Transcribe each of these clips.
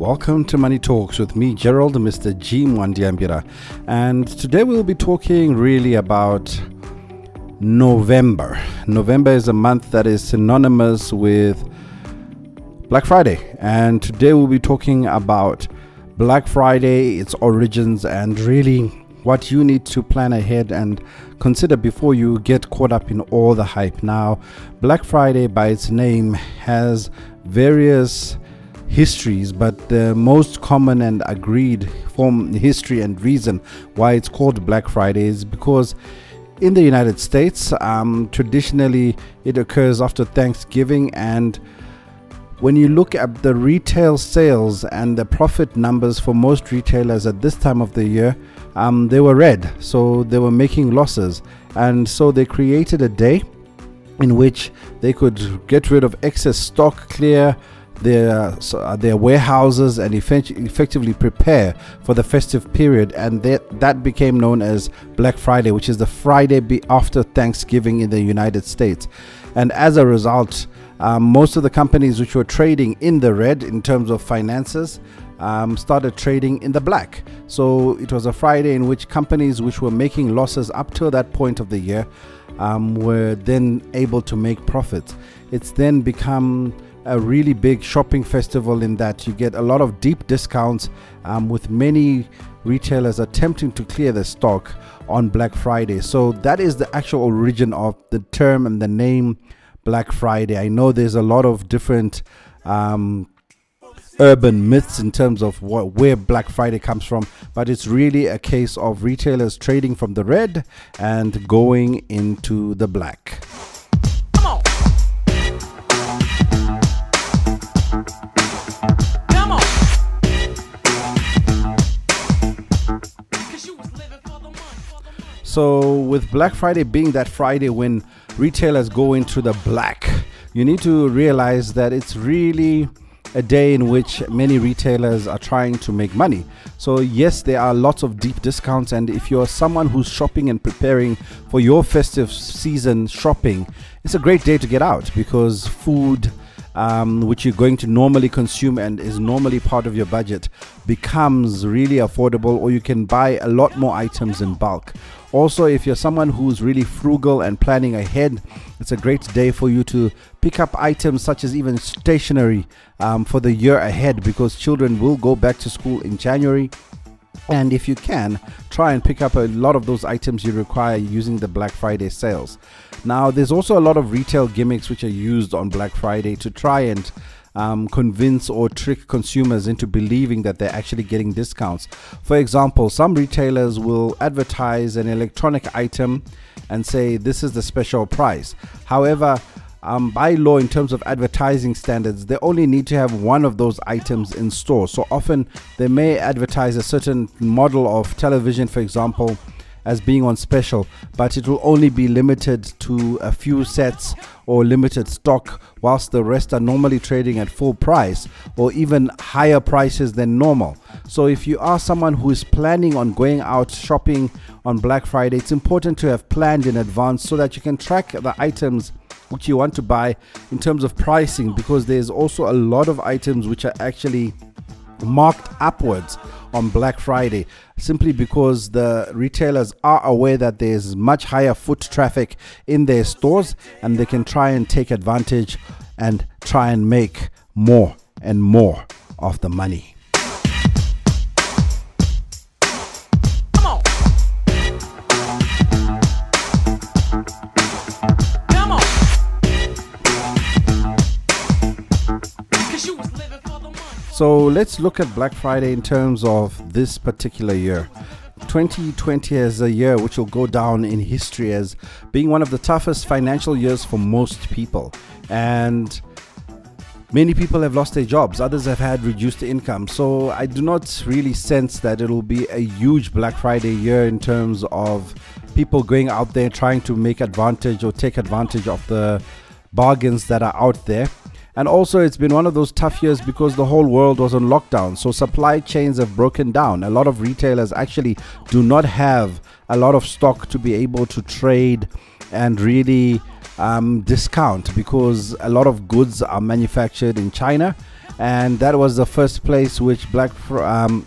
welcome to Money Talks with me, Gerald, Mr. G. Mwandiambira. And today we'll be talking really about November. November is a month that is synonymous with Black Friday. And today we'll be talking about Black Friday, its origins, and really what you need to plan ahead and consider before you get caught up in all the hype. Now, Black Friday, by its name, has various histories, but the most common and agreed form history and reason why it's called Black Friday is because in the United States, um, traditionally it occurs after Thanksgiving and when you look at the retail sales and the profit numbers for most retailers at this time of the year, um, they were red. So they were making losses. And so they created a day in which they could get rid of excess stock, clear their uh, their warehouses and effect- effectively prepare for the festive period and that that became known as Black Friday which is the Friday be- after Thanksgiving in the United States and as a result um, most of the companies which were trading in the red in terms of finances um, started trading in the black. So it was a Friday in which companies which were making losses up till that point of the year um, were then able to make profits. It's then become a really big shopping festival in that you get a lot of deep discounts um, with many retailers attempting to clear the stock on Black Friday. So that is the actual origin of the term and the name Black Friday. I know there's a lot of different um, urban myths in terms of what, where Black Friday comes from, but it's really a case of retailers trading from the red and going into the black. So, with Black Friday being that Friday when retailers go into the black, you need to realize that it's really a day in which many retailers are trying to make money. So, yes, there are lots of deep discounts, and if you're someone who's shopping and preparing for your festive season shopping, it's a great day to get out because food um, which you're going to normally consume and is normally part of your budget becomes really affordable, or you can buy a lot more items in bulk. Also, if you're someone who's really frugal and planning ahead, it's a great day for you to pick up items such as even stationery um, for the year ahead because children will go back to school in January and if you can, try and pick up a lot of those items you require using the Black Friday sales. Now, there's also a lot of retail gimmicks which are used on Black Friday to try and um, convince or trick consumers into believing that they're actually getting discounts. For example, some retailers will advertise an electronic item and say this is the special price. However, um, by law, in terms of advertising standards, they only need to have one of those items in store. So often they may advertise a certain model of television, for example, as being on special, but it will only be limited to a few sets or limited stock, whilst the rest are normally trading at full price or even higher prices than normal. So, if you are someone who is planning on going out shopping on Black Friday, it's important to have planned in advance so that you can track the items which you want to buy in terms of pricing because there's also a lot of items which are actually marked upwards on Black Friday simply because the retailers are aware that there's much higher foot traffic in their stores and they can try and take advantage and try and make more and more of the money. So let's look at Black Friday in terms of this particular year. 2020 is a year which will go down in history as being one of the toughest financial years for most people. And many people have lost their jobs, others have had reduced income. So I do not really sense that it'll be a huge Black Friday year in terms of people going out there trying to make advantage or take advantage of the bargains that are out there. And also, it's been one of those tough years because the whole world was on lockdown. So, supply chains have broken down. A lot of retailers actually do not have a lot of stock to be able to trade and really um, discount because a lot of goods are manufactured in China, and that was the first place which Black um,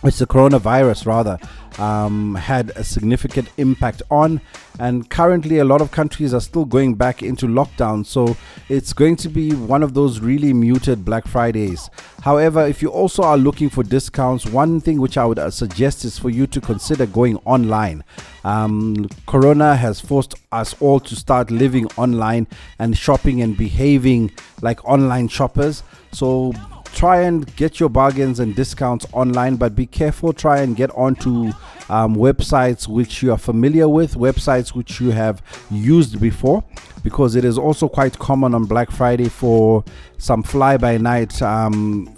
which the coronavirus rather um, had a significant impact on. And currently, a lot of countries are still going back into lockdown. So it's going to be one of those really muted Black Fridays. However, if you also are looking for discounts, one thing which I would uh, suggest is for you to consider going online. Um, Corona has forced us all to start living online and shopping and behaving like online shoppers. So try and get your bargains and discounts online, but be careful. Try and get onto um, websites which you are familiar with, websites which you have used before, because it is also quite common on Black Friday for some fly by night um,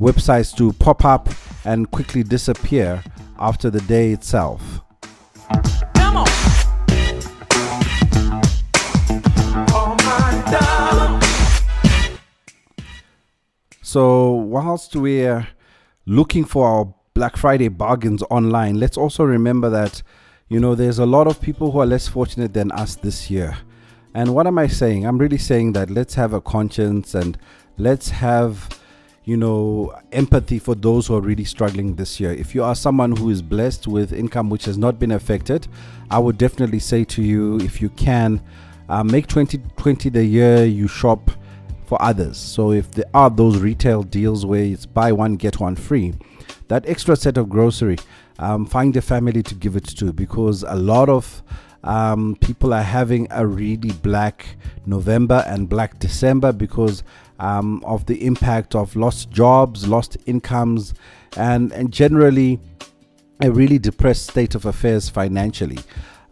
websites to pop up and quickly disappear after the day itself. So, whilst we're looking for our Black Friday bargains online, let's also remember that, you know, there's a lot of people who are less fortunate than us this year. And what am I saying? I'm really saying that let's have a conscience and let's have, you know, empathy for those who are really struggling this year. If you are someone who is blessed with income which has not been affected, I would definitely say to you, if you can, uh, make 2020 the year you shop for others. So if there are those retail deals where it's buy one get one free, that extra set of grocery, um, find a family to give it to because a lot of um, people are having a really black November and black December because um, of the impact of lost jobs, lost incomes, and, and generally a really depressed state of affairs financially.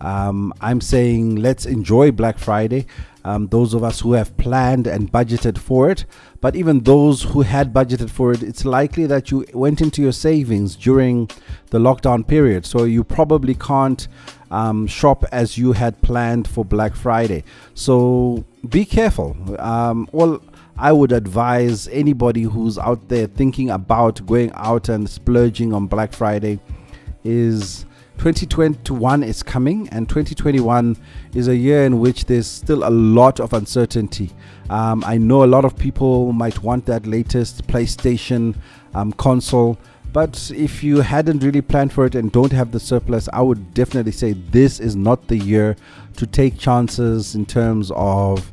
Um, I'm saying let's enjoy Black Friday. Um, those of us who have planned and budgeted for it, but even those who had budgeted for it, it's likely that you went into your savings during the lockdown period. So you probably can't um, shop as you had planned for Black Friday. So be careful. Um, well, I would advise anybody who's out there thinking about going out and splurging on Black Friday is 2021 is coming, and 2021 is a year in which there's still a lot of uncertainty. Um, I know a lot of people might want that latest PlayStation um, console, but if you hadn't really planned for it and don't have the surplus, I would definitely say this is not the year to take chances in terms of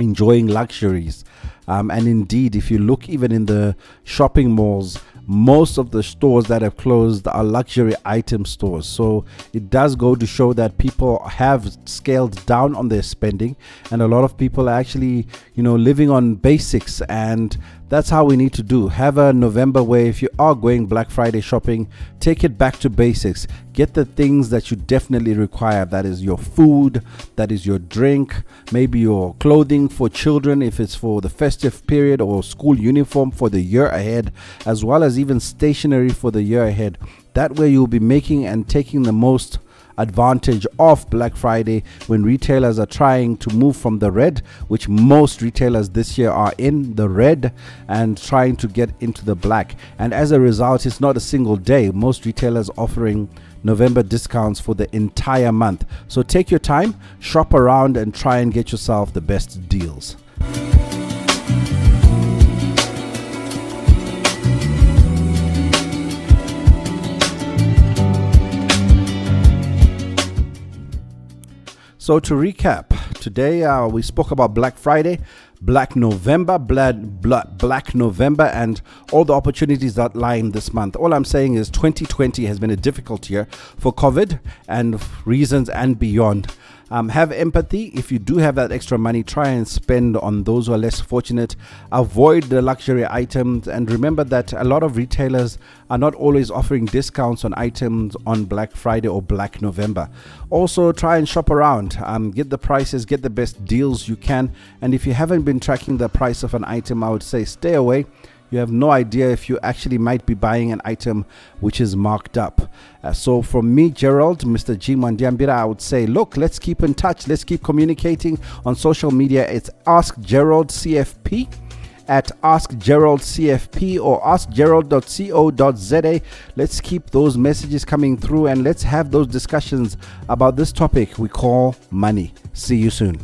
enjoying luxuries. Um, and indeed, if you look even in the shopping malls, most of the stores that have closed are luxury item stores. So it does go to show that people have scaled down on their spending, and a lot of people are actually, you know, living on basics and that's how we need to do. Have a November where if you are going Black Friday shopping, take it back to basics. Get the things that you definitely require. That is your food, that is your drink, maybe your clothing for children if it's for the festive period or school uniform for the year ahead, as well as even stationery for the year ahead. That way you'll be making and taking the most advantage of Black Friday when retailers are trying to move from the red, which most retailers this year are in the red, and trying to get into the black. And as a result, it's not a single day. Most retailers offering November discounts for the entire month. So take your time, shop around, and try and get yourself the best deals. So to recap, today uh, we spoke about Black Friday, Black November, Black November, and all the opportunities that lie in this month. All I'm saying is 2020 has been a difficult year for COVID and reasons and beyond. Um, have empathy. If you do have that extra money, try and spend on those who are less fortunate. Avoid the luxury items. And remember that a lot of retailers are not always offering discounts on items on Black Friday or Black November. Also, try and shop around. Um, get the prices, get the best deals you can. And if you haven't been tracking the price of an item, I would say stay away you have no idea if you actually might be buying an item which is marked up. Uh, so, from me, Gerald, Mr. G. Mwandiambira, I would say, look, let's keep in touch. Let's keep communicating on social media. It's Ask Gerald CFP at Ask Gerald CFP or askgerald.co.za. Let's keep those messages coming through and let's have those discussions about this topic we call money. See you soon.